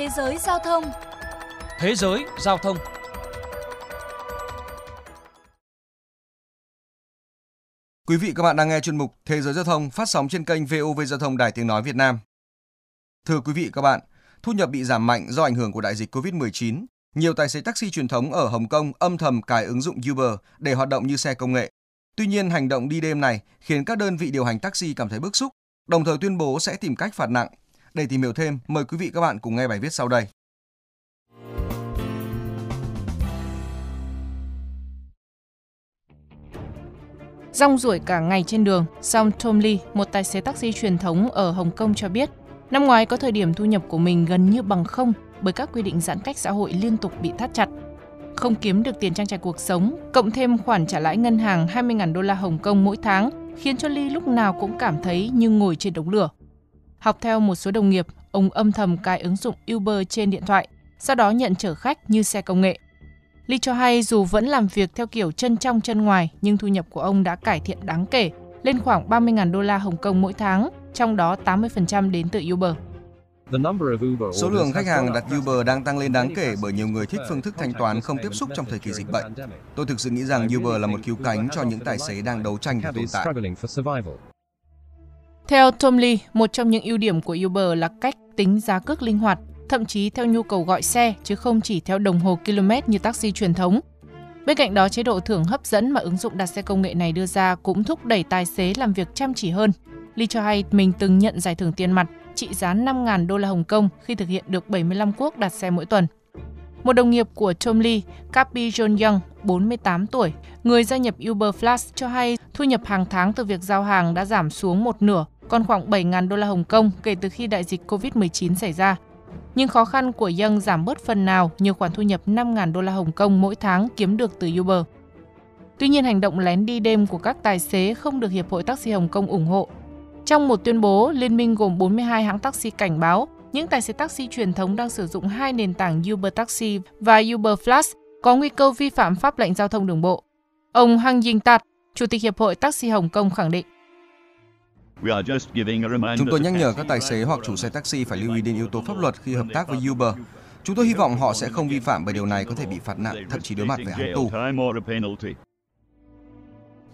Thế giới giao thông Thế giới giao thông Quý vị các bạn đang nghe chuyên mục Thế giới giao thông phát sóng trên kênh VOV Giao thông Đài Tiếng Nói Việt Nam. Thưa quý vị các bạn, thu nhập bị giảm mạnh do ảnh hưởng của đại dịch COVID-19. Nhiều tài xế taxi truyền thống ở Hồng Kông âm thầm cài ứng dụng Uber để hoạt động như xe công nghệ. Tuy nhiên, hành động đi đêm này khiến các đơn vị điều hành taxi cảm thấy bức xúc, đồng thời tuyên bố sẽ tìm cách phạt nặng. Để tìm hiểu thêm, mời quý vị các bạn cùng nghe bài viết sau đây. Rong ruổi cả ngày trên đường, song Tom Lee, một tài xế taxi truyền thống ở Hồng Kông cho biết, năm ngoái có thời điểm thu nhập của mình gần như bằng không bởi các quy định giãn cách xã hội liên tục bị thắt chặt. Không kiếm được tiền trang trải cuộc sống, cộng thêm khoản trả lãi ngân hàng 20.000 đô la Hồng Kông mỗi tháng, khiến cho Lee lúc nào cũng cảm thấy như ngồi trên đống lửa. Học theo một số đồng nghiệp, ông âm thầm cài ứng dụng Uber trên điện thoại, sau đó nhận chở khách như xe công nghệ. Lee cho hay dù vẫn làm việc theo kiểu chân trong chân ngoài, nhưng thu nhập của ông đã cải thiện đáng kể, lên khoảng 30.000 đô la Hồng Kông mỗi tháng, trong đó 80% đến từ Uber. Số lượng khách hàng đặt Uber đang tăng lên đáng kể bởi nhiều người thích phương thức thanh toán không tiếp xúc trong thời kỳ dịch bệnh. Tôi thực sự nghĩ rằng Uber là một cứu cánh cho những tài xế đang đấu tranh để tồn tại. Theo Tom Lee, một trong những ưu điểm của Uber là cách tính giá cước linh hoạt, thậm chí theo nhu cầu gọi xe chứ không chỉ theo đồng hồ km như taxi truyền thống. Bên cạnh đó, chế độ thưởng hấp dẫn mà ứng dụng đặt xe công nghệ này đưa ra cũng thúc đẩy tài xế làm việc chăm chỉ hơn. Lee cho hay mình từng nhận giải thưởng tiền mặt trị giá 5.000 đô la Hồng Kông khi thực hiện được 75 cuộc đặt xe mỗi tuần. Một đồng nghiệp của Tom Lee, Capi John Young, 48 tuổi, người gia nhập Uber Flash cho hay thu nhập hàng tháng từ việc giao hàng đã giảm xuống một nửa, còn khoảng 7.000 đô la Hồng Kông kể từ khi đại dịch COVID-19 xảy ra. Nhưng khó khăn của Young giảm bớt phần nào nhờ khoản thu nhập 5.000 đô la Hồng Kông mỗi tháng kiếm được từ Uber. Tuy nhiên, hành động lén đi đêm của các tài xế không được Hiệp hội Taxi Hồng Kông ủng hộ trong một tuyên bố, liên minh gồm 42 hãng taxi cảnh báo những tài xế taxi truyền thống đang sử dụng hai nền tảng Uber Taxi và Uber Flash có nguy cơ vi phạm pháp lệnh giao thông đường bộ. Ông Hang Ying Tat, Chủ tịch Hiệp hội Taxi Hồng Kông khẳng định. Chúng tôi nhắc nhở các tài xế hoặc chủ xe taxi phải lưu ý đến yếu tố pháp luật khi hợp tác với Uber. Chúng tôi hy vọng họ sẽ không vi phạm bởi điều này có thể bị phạt nặng, thậm chí đối mặt với án tù.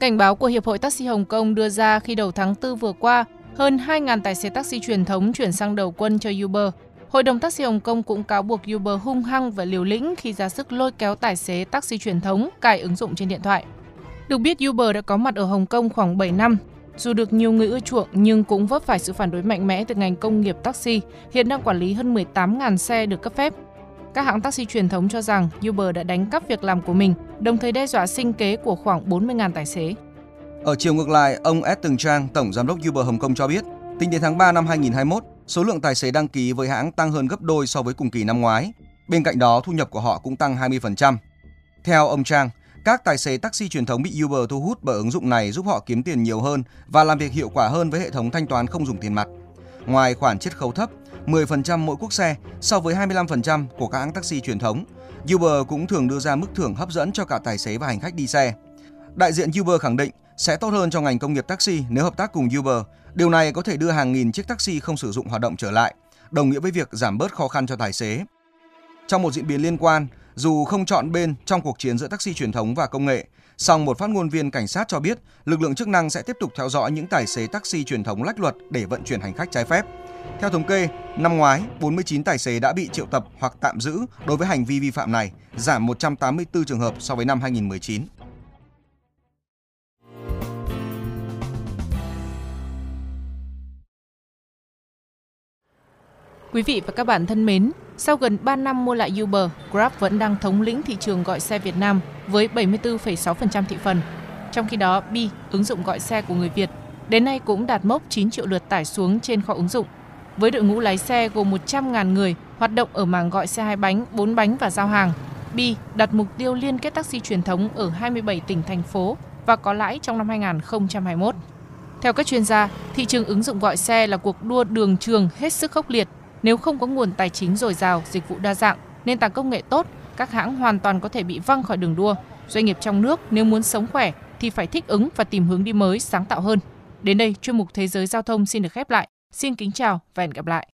Cảnh báo của Hiệp hội Taxi Hồng Kông đưa ra khi đầu tháng 4 vừa qua, hơn 2.000 tài xế taxi truyền thống chuyển sang đầu quân cho Uber. Hội đồng taxi Hồng Kông cũng cáo buộc Uber hung hăng và liều lĩnh khi ra sức lôi kéo tài xế taxi truyền thống cài ứng dụng trên điện thoại. Được biết Uber đã có mặt ở Hồng Kông khoảng 7 năm. Dù được nhiều người ưa chuộng nhưng cũng vấp phải sự phản đối mạnh mẽ từ ngành công nghiệp taxi, hiện đang quản lý hơn 18.000 xe được cấp phép. Các hãng taxi truyền thống cho rằng Uber đã đánh cắp việc làm của mình, đồng thời đe dọa sinh kế của khoảng 40.000 tài xế. Ở chiều ngược lại, ông Ed Từng Trang, Tổng Giám đốc Uber Hồng Kông cho biết, tính đến tháng 3 năm 2021, số lượng tài xế đăng ký với hãng tăng hơn gấp đôi so với cùng kỳ năm ngoái. Bên cạnh đó, thu nhập của họ cũng tăng 20%. Theo ông Trang, các tài xế taxi truyền thống bị Uber thu hút bởi ứng dụng này giúp họ kiếm tiền nhiều hơn và làm việc hiệu quả hơn với hệ thống thanh toán không dùng tiền mặt. Ngoài khoản chiết khấu thấp, 10% mỗi quốc xe so với 25% của các hãng taxi truyền thống. Uber cũng thường đưa ra mức thưởng hấp dẫn cho cả tài xế và hành khách đi xe. Đại diện Uber khẳng định sẽ tốt hơn cho ngành công nghiệp taxi nếu hợp tác cùng Uber. Điều này có thể đưa hàng nghìn chiếc taxi không sử dụng hoạt động trở lại, đồng nghĩa với việc giảm bớt khó khăn cho tài xế. Trong một diễn biến liên quan, dù không chọn bên trong cuộc chiến giữa taxi truyền thống và công nghệ, song một phát ngôn viên cảnh sát cho biết lực lượng chức năng sẽ tiếp tục theo dõi những tài xế taxi truyền thống lách luật để vận chuyển hành khách trái phép. Theo thống kê, năm ngoái, 49 tài xế đã bị triệu tập hoặc tạm giữ đối với hành vi vi phạm này, giảm 184 trường hợp so với năm 2019. Quý vị và các bạn thân mến, sau gần 3 năm mua lại Uber, Grab vẫn đang thống lĩnh thị trường gọi xe Việt Nam với 74,6% thị phần. Trong khi đó, Bi, ứng dụng gọi xe của người Việt, đến nay cũng đạt mốc 9 triệu lượt tải xuống trên kho ứng dụng. Với đội ngũ lái xe gồm 100.000 người hoạt động ở mảng gọi xe hai bánh, bốn bánh và giao hàng, Bi đặt mục tiêu liên kết taxi truyền thống ở 27 tỉnh thành phố và có lãi trong năm 2021. Theo các chuyên gia, thị trường ứng dụng gọi xe là cuộc đua đường trường hết sức khốc liệt nếu không có nguồn tài chính dồi dào, dịch vụ đa dạng, nền tảng công nghệ tốt, các hãng hoàn toàn có thể bị văng khỏi đường đua. Doanh nghiệp trong nước nếu muốn sống khỏe thì phải thích ứng và tìm hướng đi mới, sáng tạo hơn. Đến đây, chuyên mục Thế giới Giao thông xin được khép lại. Xin kính chào và hẹn gặp lại.